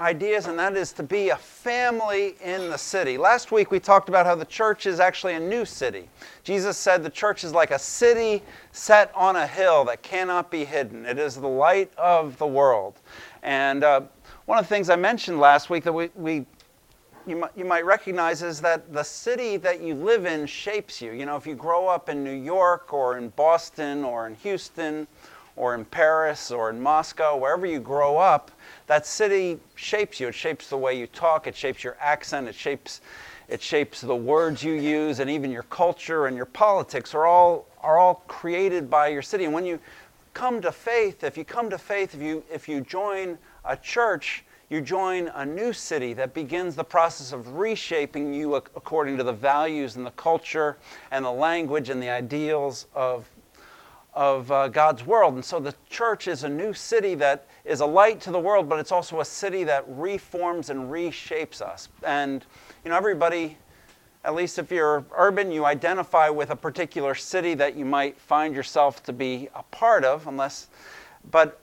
ideas, and that is to be a family in the city. Last week we talked about how the church is actually a new city. Jesus said the church is like a city set on a hill that cannot be hidden, it is the light of the world. And uh, one of the things I mentioned last week that we, we you might, you might recognize is that the city that you live in shapes you. You know, if you grow up in New York or in Boston or in Houston or in Paris or in Moscow, wherever you grow up, that city shapes you. It shapes the way you talk, it shapes your accent, it shapes, it shapes the words you use, and even your culture and your politics are all, are all created by your city. And when you come to faith, if you come to faith, if you, if you join a church, you join a new city that begins the process of reshaping you according to the values and the culture and the language and the ideals of of uh, God's world. And so the church is a new city that is a light to the world, but it's also a city that reforms and reshapes us. And, you know, everybody, at least if you're urban, you identify with a particular city that you might find yourself to be a part of, unless, but,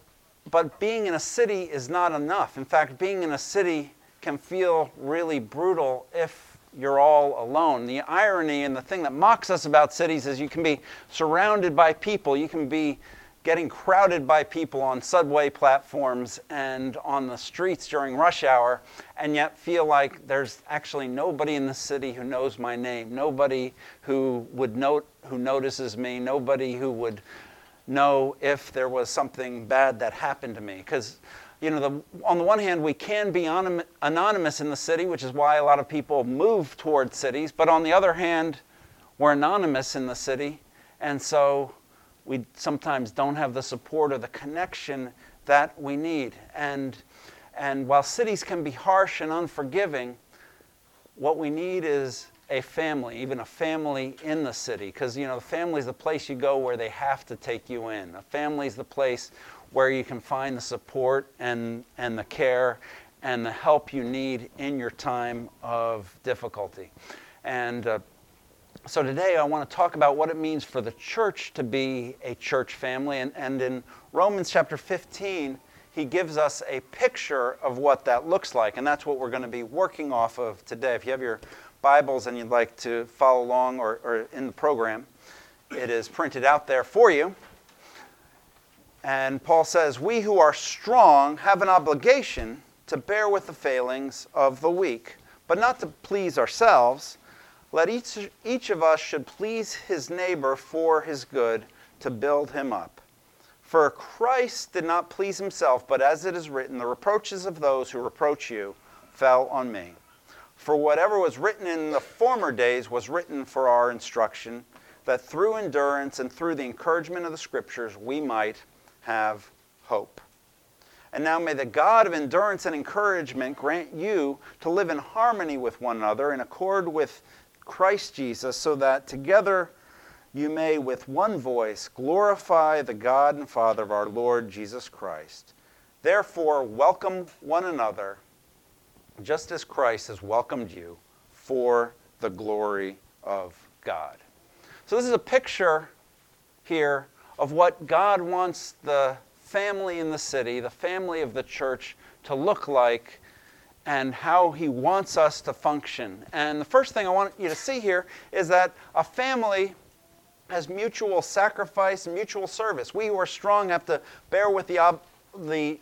but being in a city is not enough. In fact, being in a city can feel really brutal if you're all alone. The irony and the thing that mocks us about cities is you can be surrounded by people, you can be getting crowded by people on subway platforms and on the streets during rush hour, and yet feel like there's actually nobody in the city who knows my name, nobody who would note who notices me, nobody who would know if there was something bad that happened to me. Because you know, the, on the one hand, we can be anonymous in the city, which is why a lot of people move towards cities. But on the other hand, we're anonymous in the city, and so we sometimes don't have the support or the connection that we need. And, and while cities can be harsh and unforgiving, what we need is a family, even a family in the city. Because, you know, the family is the place you go where they have to take you in. A family is the place where you can find the support and, and the care and the help you need in your time of difficulty. And uh, so today I want to talk about what it means for the church to be a church family. And, and in Romans chapter 15, he gives us a picture of what that looks like. And that's what we're going to be working off of today. If you have your Bibles and you'd like to follow along or, or in the program, it is printed out there for you. And Paul says, We who are strong have an obligation to bear with the failings of the weak, but not to please ourselves. Let each, each of us should please his neighbor for his good to build him up. For Christ did not please himself, but as it is written, the reproaches of those who reproach you fell on me. For whatever was written in the former days was written for our instruction, that through endurance and through the encouragement of the Scriptures we might have hope. And now may the God of endurance and encouragement grant you to live in harmony with one another in accord with Christ Jesus, so that together you may with one voice glorify the God and Father of our Lord Jesus Christ. Therefore, welcome one another, just as Christ has welcomed you for the glory of God. So, this is a picture here of what God wants the family in the city, the family of the church, to look like and how he wants us to function. And the first thing I want you to see here is that a family has mutual sacrifice and mutual service. We who are strong have to bear with the, ob- the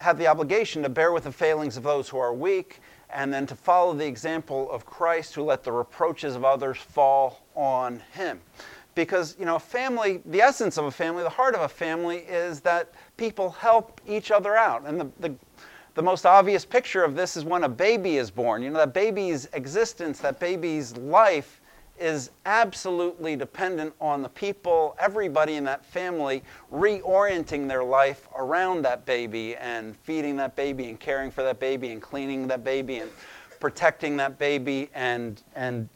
have the obligation to bear with the failings of those who are weak and then to follow the example of Christ who let the reproaches of others fall on him because you know a family the essence of a family the heart of a family is that people help each other out and the, the, the most obvious picture of this is when a baby is born you know that baby's existence that baby's life is absolutely dependent on the people everybody in that family reorienting their life around that baby and feeding that baby and caring for that baby and cleaning that baby and protecting that baby and and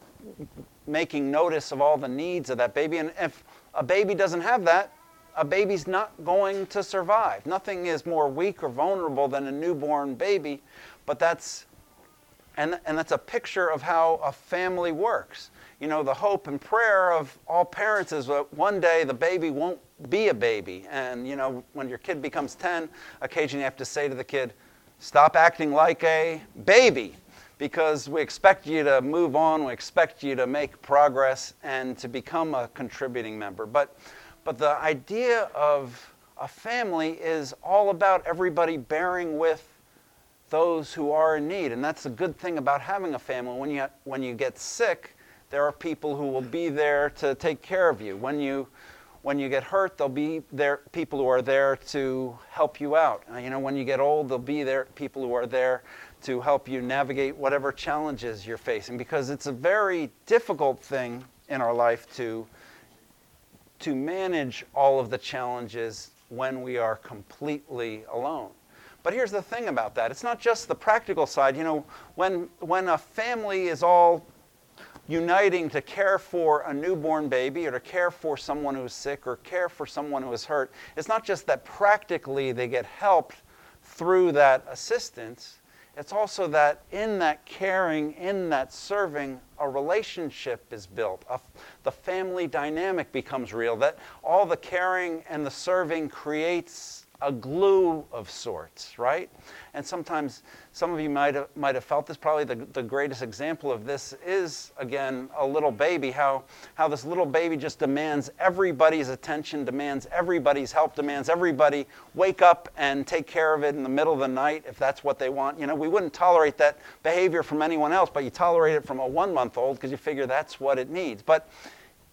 making notice of all the needs of that baby. And if a baby doesn't have that, a baby's not going to survive. Nothing is more weak or vulnerable than a newborn baby, but that's and, and that's a picture of how a family works. You know, the hope and prayer of all parents is that one day the baby won't be a baby. And, you know, when your kid becomes 10, occasionally you have to say to the kid, Stop acting like a baby because we expect you to move on, we expect you to make progress and to become a contributing member. But, but the idea of a family is all about everybody bearing with those who are in need. And that's the good thing about having a family. When you, when you get sick, there are people who will be there to take care of you. When you, when you get hurt, there'll be there people who are there to help you out. Uh, you know, when you get old, there'll be there people who are there to help you navigate whatever challenges you're facing because it's a very difficult thing in our life to to manage all of the challenges when we are completely alone. But here's the thing about that. It's not just the practical side. You know, when when a family is all uniting to care for a newborn baby or to care for someone who's sick or care for someone who is hurt, it's not just that practically they get helped through that assistance, it's also that in that caring, in that serving, a relationship is built. A, the family dynamic becomes real. That all the caring and the serving creates a glue of sorts, right? And sometimes some of you might have, might have felt this. Probably the, the greatest example of this is, again, a little baby. How, how this little baby just demands everybody's attention, demands everybody's help, demands everybody wake up and take care of it in the middle of the night if that's what they want. You know, we wouldn't tolerate that behavior from anyone else, but you tolerate it from a one month old because you figure that's what it needs. But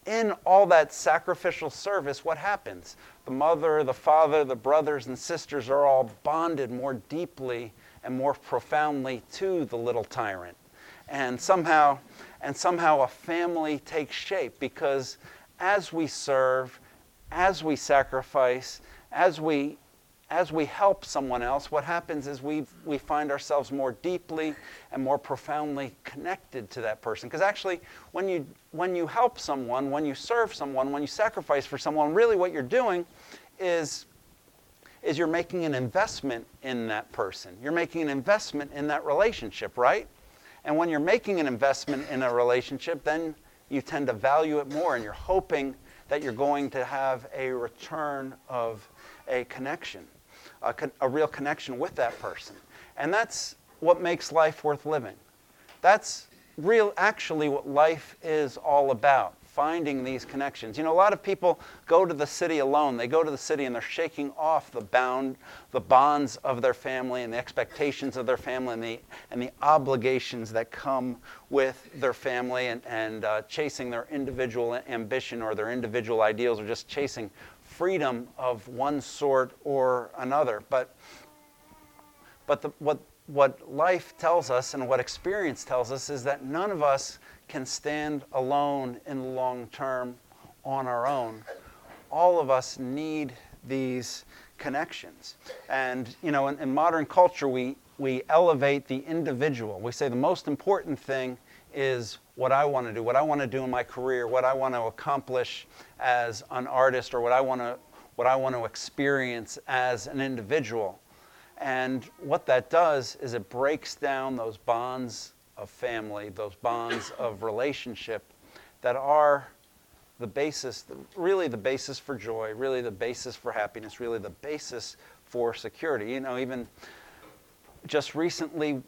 in all that sacrificial service, what happens? The mother, the father, the brothers and sisters are all bonded more deeply and more profoundly to the little tyrant. And somehow, and somehow a family takes shape because as we serve, as we sacrifice, as we as we help someone else, what happens is we, we find ourselves more deeply and more profoundly connected to that person. Because actually, when you, when you help someone, when you serve someone, when you sacrifice for someone, really what you're doing is, is you're making an investment in that person. You're making an investment in that relationship, right? And when you're making an investment in a relationship, then you tend to value it more and you're hoping that you're going to have a return of a connection a, con- a real connection with that person. And that's what makes life worth living. That's real actually what life is all about finding these connections. You know, a lot of people go to the city alone. They go to the city and they're shaking off the bound, the bonds of their family and the expectations of their family and the, and the obligations that come with their family and, and uh, chasing their individual ambition or their individual ideals or just chasing freedom of one sort or another. But, but the, what, what life tells us and what experience tells us is that none of us can stand alone in the long term on our own. All of us need these connections. And, you know, in, in modern culture, we, we elevate the individual. We say the most important thing is what I want to do, what I want to do in my career, what I want to accomplish as an artist, or what I want to, what I want to experience as an individual. And what that does is it breaks down those bonds of family, those bonds of relationship that are the basis, really the basis for joy, really the basis for happiness, really the basis for security. You know, even just recently,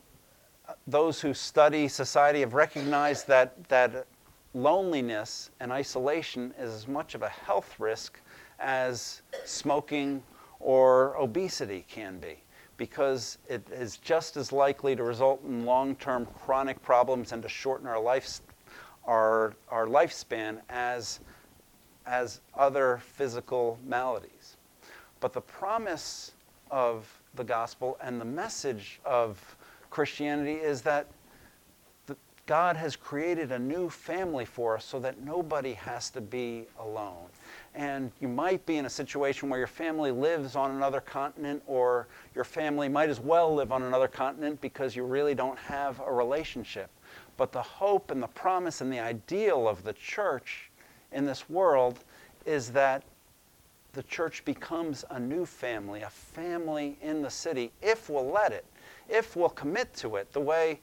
those who study society have recognized that, that loneliness and isolation is as much of a health risk as smoking or obesity can be because it is just as likely to result in long-term chronic problems and to shorten our, life, our, our lifespan as, as other physical maladies. But the promise of the gospel and the message of Christianity is that God has created a new family for us so that nobody has to be alone. And you might be in a situation where your family lives on another continent, or your family might as well live on another continent because you really don't have a relationship. But the hope and the promise and the ideal of the church in this world is that the church becomes a new family, a family in the city, if we'll let it if we'll commit to it the way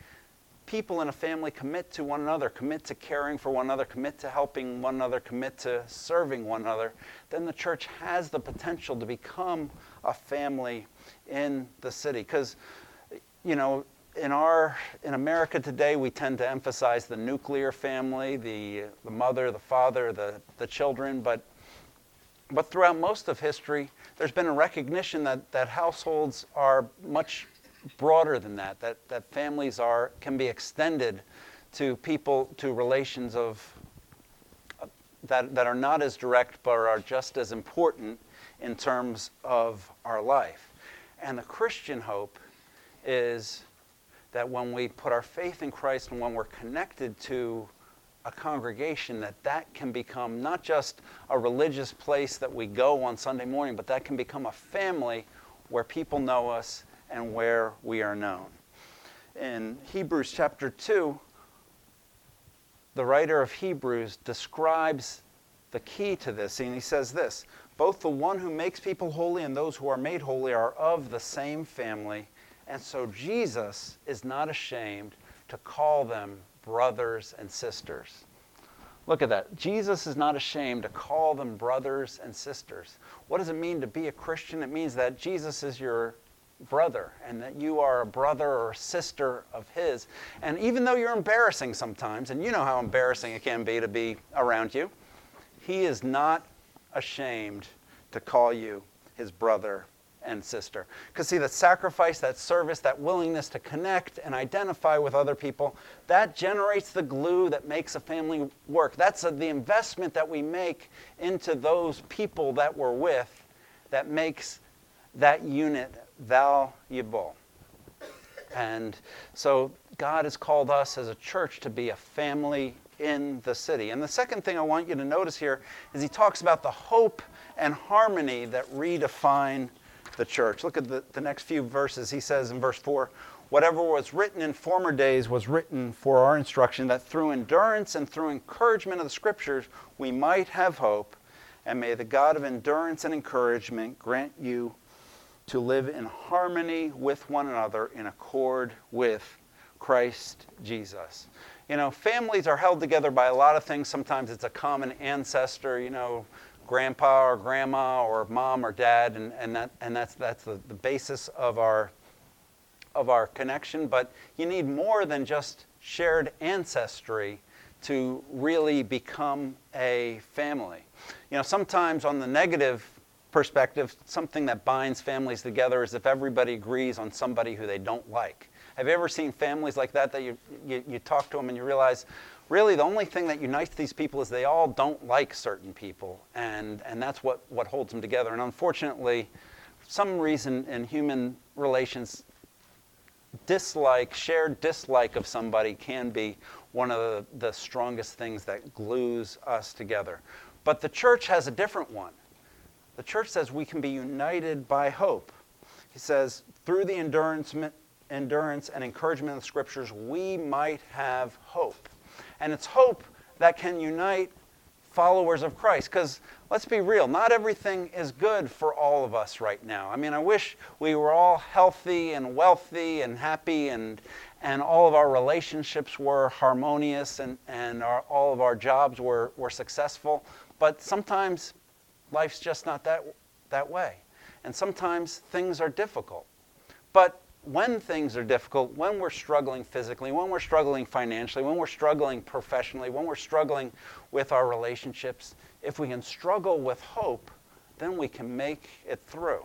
people in a family commit to one another, commit to caring for one another, commit to helping one another, commit to serving one another, then the church has the potential to become a family in the city. Because you know, in our in America today, we tend to emphasize the nuclear family, the the mother, the father, the the children, but but throughout most of history, there's been a recognition that, that households are much broader than that, that, that families are, can be extended to people, to relations of, that, that are not as direct but are just as important in terms of our life. And the Christian hope is that when we put our faith in Christ and when we're connected to a congregation that that can become not just a religious place that we go on Sunday morning, but that can become a family where people know us and where we are known. In Hebrews chapter 2, the writer of Hebrews describes the key to this, and he says this Both the one who makes people holy and those who are made holy are of the same family, and so Jesus is not ashamed to call them brothers and sisters. Look at that. Jesus is not ashamed to call them brothers and sisters. What does it mean to be a Christian? It means that Jesus is your brother and that you are a brother or sister of his. And even though you're embarrassing sometimes, and you know how embarrassing it can be to be around you, he is not ashamed to call you his brother and sister. Because, see, that sacrifice, that service, that willingness to connect and identify with other people, that generates the glue that makes a family work. That's a, the investment that we make into those people that we're with that makes that unit valuable. And so, God has called us as a church to be a family in the city. And the second thing I want you to notice here is he talks about the hope and harmony that redefine the church. Look at the, the next few verses. He says in verse 4 Whatever was written in former days was written for our instruction, that through endurance and through encouragement of the Scriptures we might have hope. And may the God of endurance and encouragement grant you to live in harmony with one another in accord with Christ Jesus. You know, families are held together by a lot of things. Sometimes it's a common ancestor, you know, grandpa or grandma or mom or dad, and, and, that, and that's, that's the, the basis of our, of our connection. But you need more than just shared ancestry to really become a family. You know, sometimes on the negative perspective, something that binds families together is if everybody agrees on somebody who they don't like. Have you ever seen families like that that you, you, you talk to them and you realize, really the only thing that unites these people is they all don't like certain people, and, and that's what, what holds them together. And unfortunately, some reason in human relations, dislike, shared dislike of somebody can be one of the, the strongest things that glues us together. But the church has a different one. The church says we can be united by hope. He says, through the endurance, endurance and encouragement of the scriptures, we might have hope. And it's hope that can unite followers of Christ. Because let's be real, not everything is good for all of us right now. I mean, I wish we were all healthy and wealthy and happy and, and all of our relationships were harmonious and, and our, all of our jobs were, were successful. But sometimes life's just not that, that way. And sometimes things are difficult. But when things are difficult, when we're struggling physically, when we're struggling financially, when we're struggling professionally, when we're struggling with our relationships, if we can struggle with hope, then we can make it through.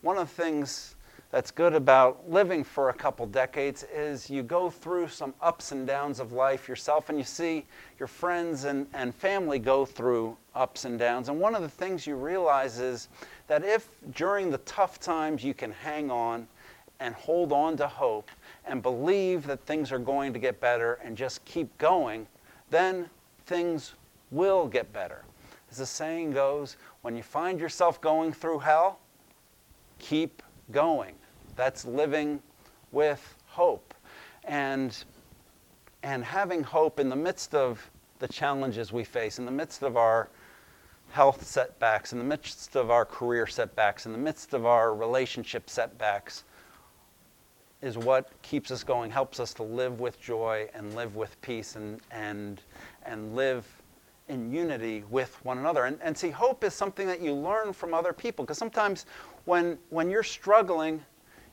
One of the things that's good about living for a couple decades is you go through some ups and downs of life yourself and you see your friends and, and family go through ups and downs. And one of the things you realize is that if during the tough times you can hang on, and hold on to hope and believe that things are going to get better and just keep going, then things will get better. As the saying goes, when you find yourself going through hell, keep going. That's living with hope. And, and having hope in the midst of the challenges we face, in the midst of our health setbacks, in the midst of our career setbacks, in the midst of our relationship setbacks, is what keeps us going, helps us to live with joy and live with peace and, and, and live in unity with one another. And, and see, hope is something that you learn from other people because sometimes when, when you're struggling,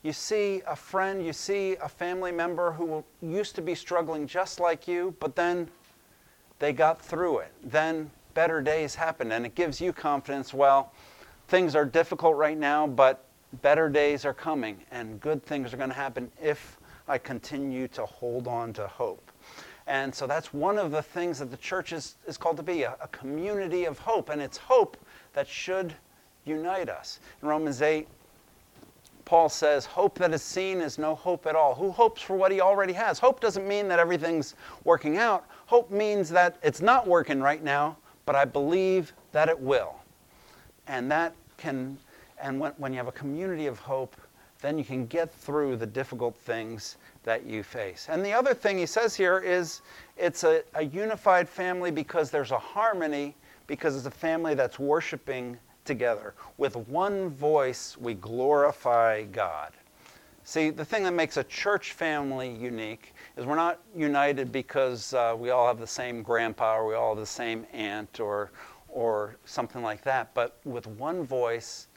you see a friend, you see a family member who used to be struggling just like you, but then they got through it. Then better days happened, and it gives you confidence well, things are difficult right now, but better days are coming, and good things are going to happen if I continue to hold on to hope. And so that's one of the things that the church is, is called to be a, a community of hope, and it's hope that should unite us. In Romans 8, Paul says, Hope that is seen is no hope at all. Who hopes for what he already has? Hope doesn't mean that everything's working out. Hope means that it's not working right now, but I believe that it will. And that can, and when, when you have a community of hope, then you can get through the difficult things that you face. And the other thing he says here is it's a, a unified family because there's a harmony, because it's a family that's worshiping together. With one voice, we glorify God. See, the thing that makes a church family unique is we're not united because uh, we all have the same grandpa or we all have the same aunt or, or something like that. But with one voice,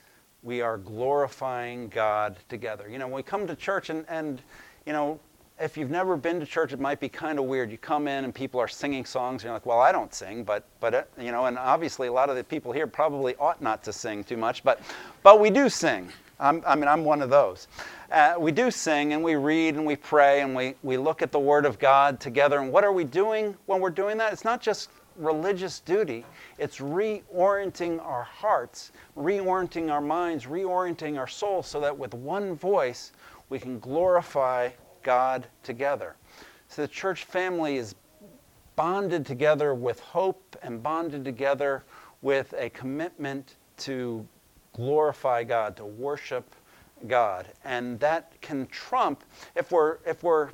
we are glorifying God together. You know, when we come to church and, and you know, if you've never been to church, it might be kind of weird. You come in and people are singing songs, and you're like, "Well, I don't sing," but but uh, you know, and obviously a lot of the people here probably ought not to sing too much, but but we do sing. I'm, i mean, I'm one of those. Uh, we do sing and we read and we pray and we, we look at the Word of God together. And what are we doing when we're doing that? It's not just religious duty, it's reorienting our hearts, reorienting our minds, reorienting our souls so that with one voice we can glorify God together. So the church family is bonded together with hope and bonded together with a commitment to glorify God, to worship God. And that can trump, if we're, if we're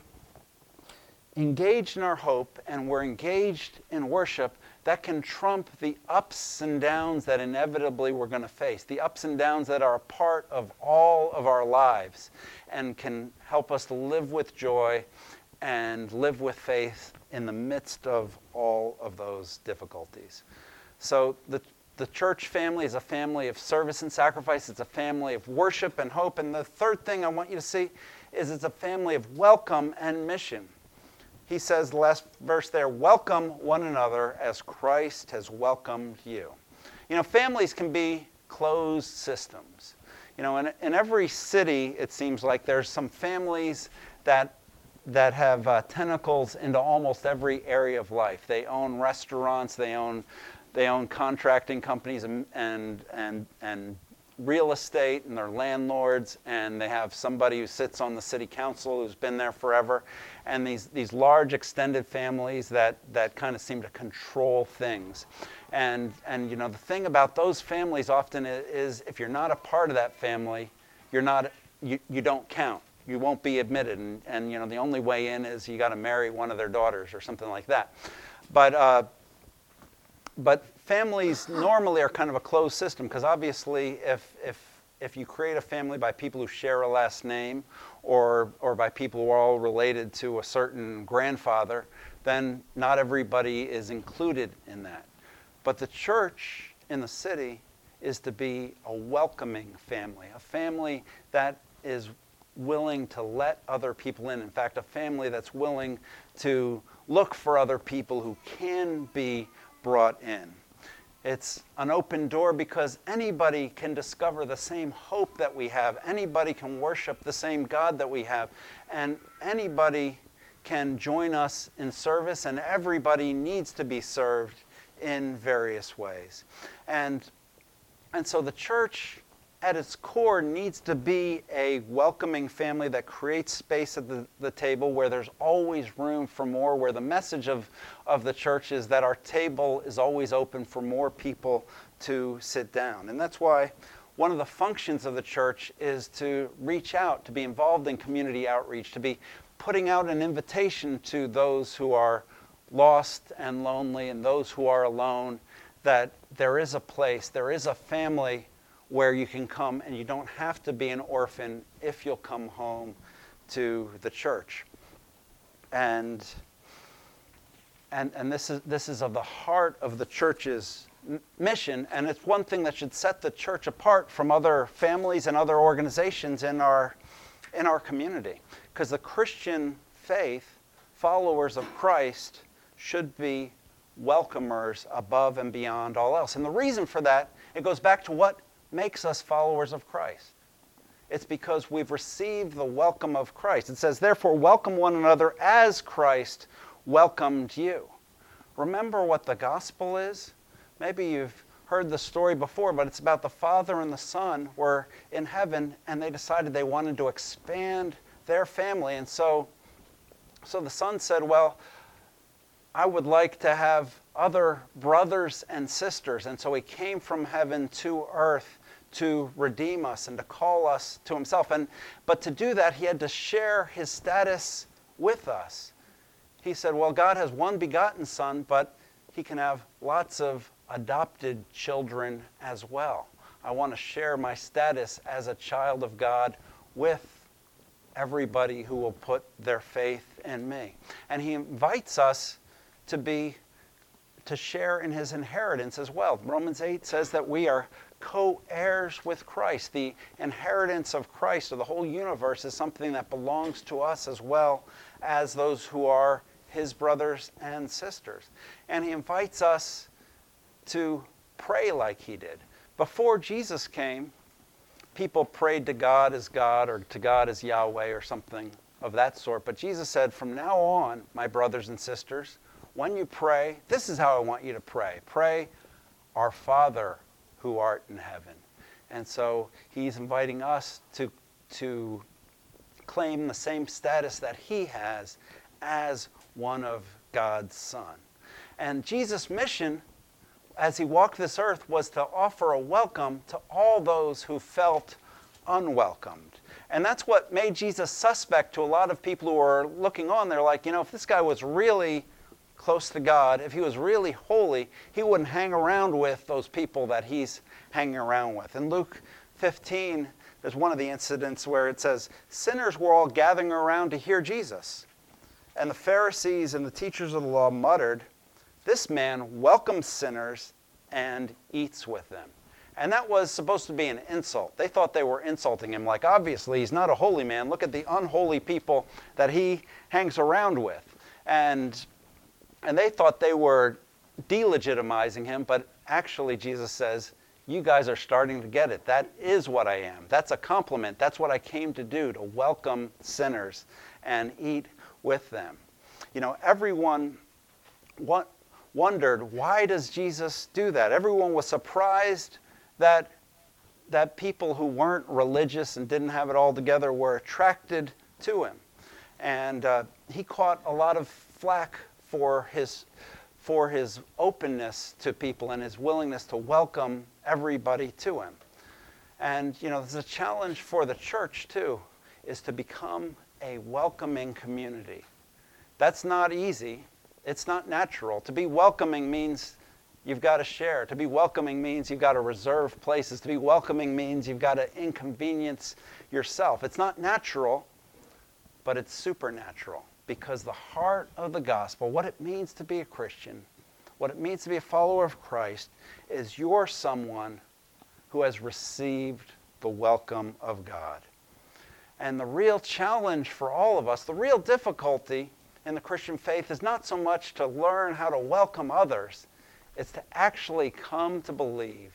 engaged in our hope and we're engaged in worship, that can trump the ups and downs that inevitably we're going to face, the ups and downs that are a part of all of our lives and can help us live with joy and live with faith in the midst of all of those difficulties. So the, the church family is a family of service and sacrifice. It's a family of worship and hope. And the third thing I want you to see is it's a family of welcome and mission. He says, last verse there, welcome one another as Christ has welcomed you. You know, families can be closed systems. You know, in, in every city, it seems like there's some families that that have uh, tentacles into almost every area of life. They own restaurants, they own, they own contracting companies and, and, and, and real estate, and they're landlords, and they have somebody who sits on the city council who's been there forever, and these, these large extended families that, that kind of seem to control things. And, and you know, the thing about those families often is if you're not a part of that family, you're not, you, you don't count. You won't be admitted. And, and you know, the only way in is you got to marry one of their daughters or something like that. But, uh, but families normally are kind of a closed system because obviously if, if, if you create a family by people who share a last name or, or by people who are all related to a certain grandfather, then not everybody is included in that. But the church in the city is to be a welcoming family, a family that is willing to let other people in. In fact, a family that's willing to look for other people who can be brought in. It's an open door because anybody can discover the same hope that we have. Anybody can worship the same God that we have. And anybody can join us in service, and everybody needs to be served in various ways. And, and so the church, at its core, needs to be a welcoming family that creates space at the, the table where there's always room for more, where the message of, of the church is that our table is always open for more people to sit down. And that's why one of the functions of the church is to reach out, to be involved in community outreach, to be putting out an invitation to those who are lost and lonely and those who are alone, that there is a place, there is a family where you can come and you don't have to be an orphan if you'll come home to the church. And, and, and this, is, this is of the heart of the church's mission, and it's one thing that should set the church apart from other families and other organizations in our, in our community. Because the Christian faith, followers of Christ, should be welcomers above and beyond all else. And the reason for that, it goes back to what makes us followers of Christ. It's because we've received the welcome of Christ. It says, therefore, welcome one another as Christ welcomed you. Remember what the gospel is? Maybe you've heard the story before, but it's about the Father and the Son were in heaven and they decided they wanted to expand their family. And so, so the Son said, Well, I would like to have other brothers and sisters. And so he came from heaven to earth to redeem us and to call us to himself. And, but to do that, he had to share his status with us. He said, Well, God has one begotten Son, but he can have lots of adopted children as well. I want to share my status as a child of God with everybody who will put their faith in me. And he invites us to be to share in his inheritance as well. Romans 8 says that we are co-heirs with Christ. The inheritance of Christ or the whole universe is something that belongs to us as well as those who are his brothers and sisters. And he invites us to pray like he did. Before Jesus came, people prayed to God as God or to God as Yahweh or something of that sort. But Jesus said, From now on, my brothers and sisters, when you pray, this is how I want you to pray. Pray, Our Father who art in heaven. And so he's inviting us to, to claim the same status that he has as one of God's Son. And Jesus' mission as he walked this earth was to offer a welcome to all those who felt unwelcomed. And that's what made Jesus suspect to a lot of people who are looking on. They're like, you know, if this guy was really close to God, if he was really holy, he wouldn't hang around with those people that he's hanging around with. In Luke 15, there's one of the incidents where it says, Sinners were all gathering around to hear Jesus. And the Pharisees and the teachers of the law muttered, this man welcomes sinners and eats with them. And that was supposed to be an insult. They thought they were insulting him, like, obviously, he's not a holy man. Look at the unholy people that he hangs around with. And, and they thought they were delegitimizing him, but actually, Jesus says, You guys are starting to get it. That is what I am. That's a compliment. That's what I came to do, to welcome sinners and eat with them. You know, everyone, wondered, why does Jesus do that? Everyone was surprised that, that people who weren't religious and didn't have it all together were attracted to him. And uh, he caught a lot of flack for his, for his openness to people and his willingness to welcome everybody to him. And, you know, there's a challenge for the church, too, is to become a welcoming community. That's not easy it's not natural. To be welcoming means you've got to share. To be welcoming means you've got to reserve places. To be welcoming means you've got to inconvenience yourself. It's not natural, but it's supernatural because the heart of the gospel, what it means to be a Christian, what it means to be a follower of Christ, is you're someone who has received the welcome of God. And the real challenge for all of us, the real difficulty, in the Christian faith is not so much to learn how to welcome others, it's to actually come to believe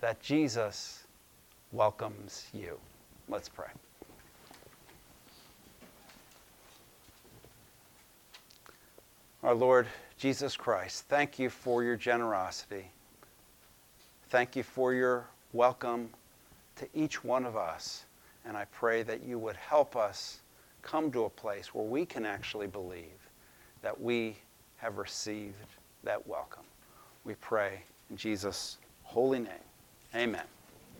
that Jesus welcomes you. Let's pray. Our Lord Jesus Christ, thank you for your generosity. Thank you for your welcome to each one of us. And I pray that you would help us come to a place where we can actually believe that we have received that welcome. We pray in Jesus' holy name. Amen.